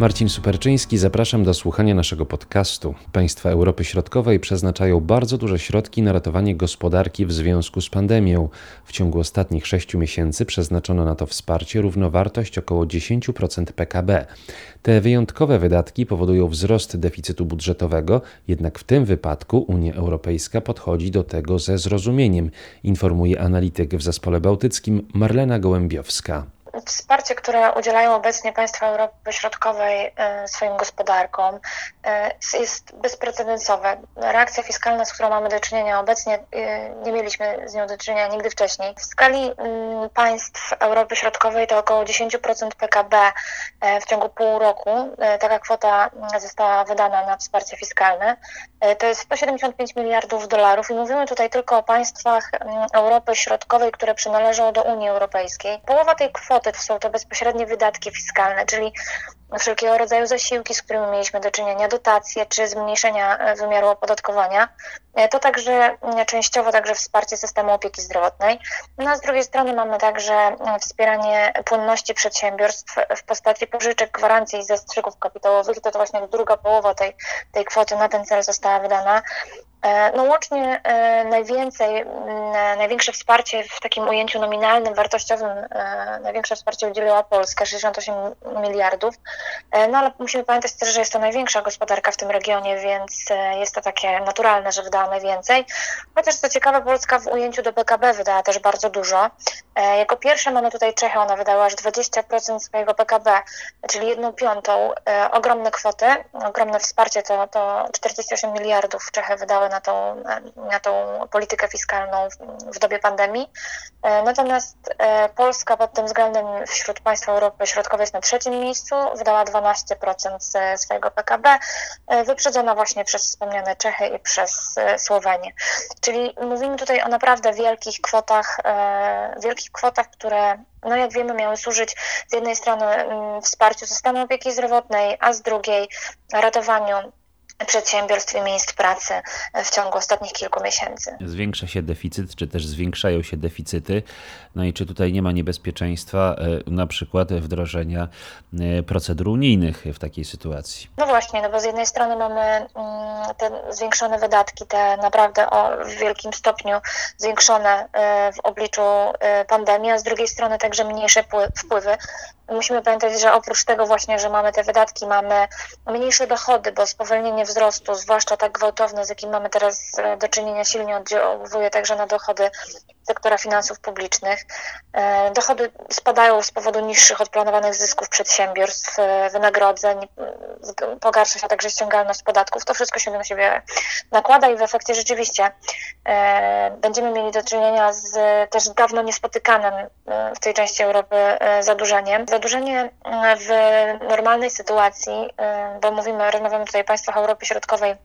Marcin Superczyński, zapraszam do słuchania naszego podcastu. Państwa Europy Środkowej przeznaczają bardzo duże środki na ratowanie gospodarki w związku z pandemią. W ciągu ostatnich sześciu miesięcy przeznaczono na to wsparcie równowartość około 10% PKB. Te wyjątkowe wydatki powodują wzrost deficytu budżetowego, jednak w tym wypadku Unia Europejska podchodzi do tego ze zrozumieniem, informuje analityk w zespole bałtyckim Marlena Gołębiowska. Wsparcie, które udzielają obecnie państwa Europy Środkowej e, swoim gospodarkom e, jest bezprecedensowe. Reakcja fiskalna, z którą mamy do czynienia obecnie, e, nie mieliśmy z nią do czynienia nigdy wcześniej. W skali państw Europy Środkowej to około 10% PKB w ciągu pół roku. Taka kwota została wydana na wsparcie fiskalne. To jest 175 miliardów dolarów i mówimy tutaj tylko o państwach Europy Środkowej, które przynależą do Unii Europejskiej. Połowa tej kwoty to są to bezpośrednie wydatki fiskalne, czyli wszelkiego rodzaju zasiłki, z którymi mieliśmy do czynienia, dotacje czy zmniejszenia e, wymiaru opodatkowania. E, to także e, częściowo także wsparcie systemu opieki zdrowotnej. No a z drugiej strony mamy także wspieranie płynności przedsiębiorstw w postaci pożyczek, gwarancji i zastrzyków kapitałowych. To, to właśnie druga połowa tej, tej kwoty na ten cel została wydana. No łącznie najwięcej, największe wsparcie w takim ujęciu nominalnym, wartościowym, największe wsparcie udzieliła Polska, 68 miliardów. E, no ale musimy pamiętać też, że jest to największa gospodarka w tym regionie, więc e, jest to takie naturalne, że wydała najwięcej. Chociaż co ciekawe, Polska w ujęciu do PKB wydała też bardzo dużo. E, jako pierwsze mamy tutaj Czechy, ona wydała aż 20% swojego PKB, czyli jedną piątą. Ogromne kwoty, ogromne wsparcie, to, to 48 miliardów Czechy wydały na tą, na tą politykę fiskalną w, w dobie pandemii. Natomiast Polska pod tym względem wśród państw Europy Środkowej jest na trzecim miejscu, wydała 12% swojego PKB, e, wyprzedzona właśnie przez wspomniane Czechy i przez e, Słowenię. Czyli mówimy tutaj o naprawdę wielkich kwotach, e, wielkich kwotach, które no jak wiemy, miały służyć z jednej strony mm, wsparciu systemu opieki zdrowotnej, a z drugiej ratowaniu przedsiębiorstw i miejsc pracy w ciągu ostatnich kilku miesięcy. Zwiększa się deficyt, czy też zwiększają się deficyty. No i czy tutaj nie ma niebezpieczeństwa e, na przykład wdrożenia e, procedur unijnych w takiej sytuacji? No właśnie, no bo z jednej strony mamy mm, te zwiększone wydatki, te naprawdę o w wielkim stopniu zwiększone e, w obliczu pandemii, a z drugiej strony także mniejsze wpływy. Musimy pamiętać, że oprócz tego właśnie, że mamy te wydatki, mamy mniejsze dochody, bo spowolnienie wzrostu, zwłaszcza tak gwałtowne, z jakim mamy teraz do czynienia, silnie oddziałuje także na dochody sektora finansów publicznych. E, dochody spadają z powodu niższych od planowanych zysków przedsiębiorstw, e, wynagrodzeń, pogarsza się także ściągalność podatków. To wszystko się na siebie nakłada i w efekcie rzeczywiście e, będziemy mieli do czynienia z też dawno niespotykanym w tej części Europy zadłużeniem. Zadłużenie w normalnej sytuacji, bo mówimy, rozmawiamy tutaj o państwach Europy Środkowej,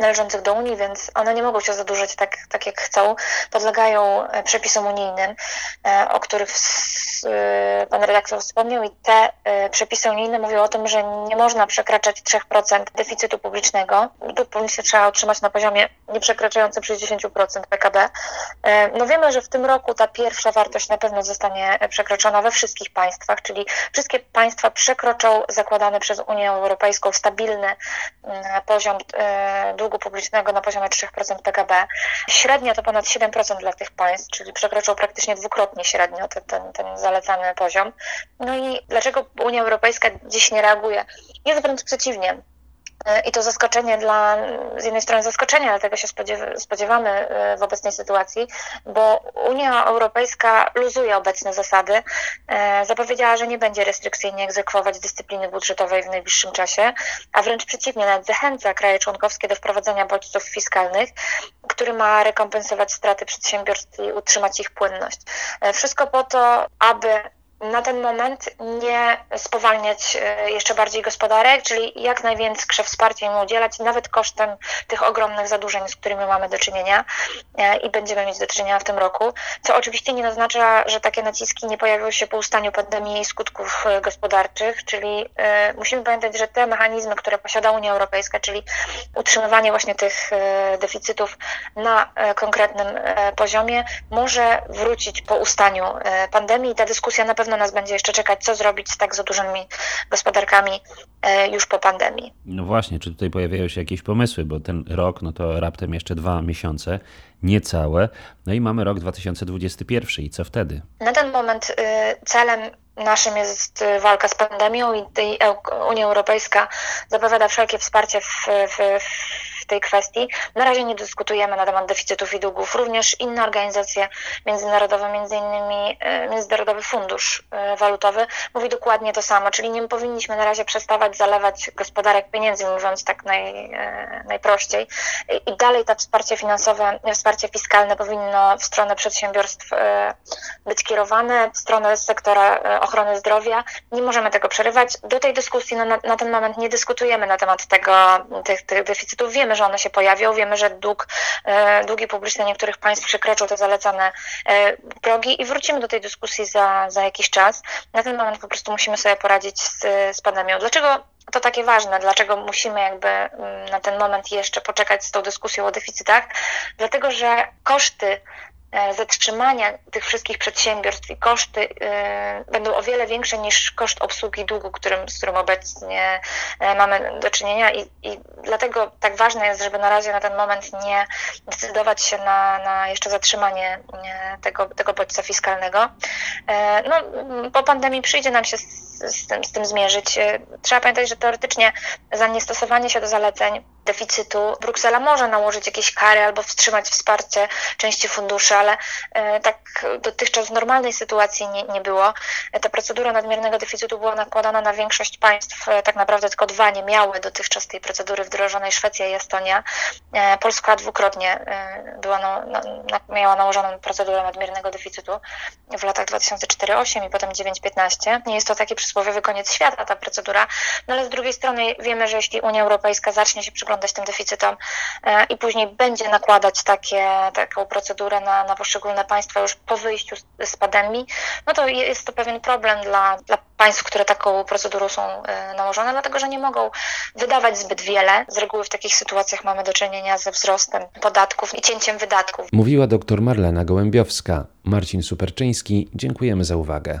należących do Unii, więc one nie mogą się zadłużyć tak, tak jak chcą. Podlegają e, przepisom unijnym, e, o których e, pan redaktor wspomniał i te przepisy unijne mówią o tym, że nie można przekraczać 3% deficytu publicznego. Tu powinniśmy trzeba utrzymać na poziomie nie przekraczającym 60% PKB. No wiemy, że w tym roku ta pierwsza wartość na pewno zostanie przekroczona we wszystkich państwach, czyli wszystkie państwa przekroczą zakładany przez Unię Europejską stabilny poziom długu długu publicznego na poziomie 3% PKB. Średnia to ponad 7% dla tych państw, czyli przekroczył praktycznie dwukrotnie średnio ten, ten, ten zalecany poziom. No i dlaczego Unia Europejska dziś nie reaguje? Jest wręcz przeciwnie. E, I to zaskoczenie dla, z jednej strony zaskoczenie, ale tego się spodziewamy e, w obecnej sytuacji, bo Unia Europejska luzuje obecne zasady. E, zapowiedziała, że nie będzie restrykcyjnie egzekwować dyscypliny budżetowej w najbliższym czasie, a wręcz przeciwnie, nawet zachęca kraje członkowskie do wprowadzenia bodźców fiskalnych, który ma rekompensować straty przedsiębiorstw i utrzymać ich płynność. Wszystko po to, aby na ten moment nie spowalniać e, jeszcze bardziej gospodarek, czyli jak największe wsparcie im udzielać, nawet kosztem tych ogromnych zadłużeń, z którymi mamy do czynienia e, i będziemy mieć do czynienia w tym roku, co oczywiście nie oznacza, że takie naciski nie pojawią się po ustaniu pandemii i skutków e, gospodarczych, czyli musimy pamiętać, że te mechanizmy, które posiada Unia Europejska, czyli utrzymywanie właśnie tych deficytów na konkretnym poziomie, może wrócić po ustaniu pandemii. I ta dyskusja na pewno nas będzie jeszcze czekać, co zrobić z tak za dużymi gospodarkami e, już po pandemii. No właśnie, czy tutaj pojawiają się jakieś pomysły, bo ten rok, no to raptem jeszcze dwa miesiące, niecałe, no i mamy rok 2021 i co wtedy? Na ten moment y, celem naszym jest walka z pandemią i Unia Europejska zapowiada wszelkie wsparcie w, w, w tej kwestii. Na razie nie dyskutujemy na temat deficytów i długów. Również inne organizacje międzynarodowe, między innymi e, Międzynarodowy Fundusz e, Walutowy, mówi dokładnie to samo, czyli nie powinniśmy na razie przestawać zalewać gospodarek pieniędzy, mówiąc tak naj, e, najprościej. I dalej to wsparcie finansowe, wsparcie fiskalne powinno w stronę przedsiębiorstw być kierowane, w stronę sektora ochrony zdrowia. Nie możemy tego przerywać. Do tej dyskusji na, na ten moment nie dyskutujemy na temat tego, tych, tych deficytów. Wiemy, że one się pojawią. Wiemy, że dług, e, długi publiczne niektórych państw przekroczył te zalecane e, progi i wrócimy do tej dyskusji za, za jakiś czas. Na ten moment po prostu musimy sobie poradzić z, z pandemią. Dlaczego to takie ważne, dlaczego musimy jakby mm, na ten moment jeszcze poczekać z tą dyskusją o deficytach? Dlatego, że koszty E, zatrzymania tych wszystkich przedsiębiorstw i koszty y, będą o wiele większe niż koszt obsługi długu, którym, z którym obecnie e, mamy do czynienia i, i dlatego tak ważne jest, żeby na razie na ten moment nie decydować się na, na jeszcze zatrzymanie tego, tego bodźca fiskalnego. No, po pandemii przyjdzie nam się z, z, tym, z tym zmierzyć. Trzeba pamiętać, że teoretycznie za niestosowanie się do zaleceń deficytu Bruksela może nałożyć jakieś kary albo wstrzymać wsparcie części funduszy, ale e, tak dotychczas w normalnej sytuacji nie, nie było. Ta procedura nadmiernego deficytu była nakładana na większość państw, e, tak naprawdę tylko dwa nie miały dotychczas tej procedury wdrożonej, Szwecja i Estonia. E, Polska dwukrotnie była no, miała nałożoną procedurę nadmiernego deficytu w latach 2004-2008 i potem 2015. Nie jest to taki przysłowiowy koniec świata ta procedura, no ale z drugiej strony wiemy, że jeśli Unia Europejska zacznie się przyglądać tym deficytom i później będzie nakładać takie, taką procedurę na, na poszczególne państwa już po wyjściu z, z pandemii, no to jest to pewien problem dla, dla państw, które taką procedurą są e, nałożone, dlatego że nie mogą wydawać zbyt wiele. Z reguły w takich sytuacjach mamy do czynienia ze wzrostem podatków i cięciem wydatków. Mówiła dr Marlena Gołębiowska. Marcin Superczyński, dziękujemy za uwagę.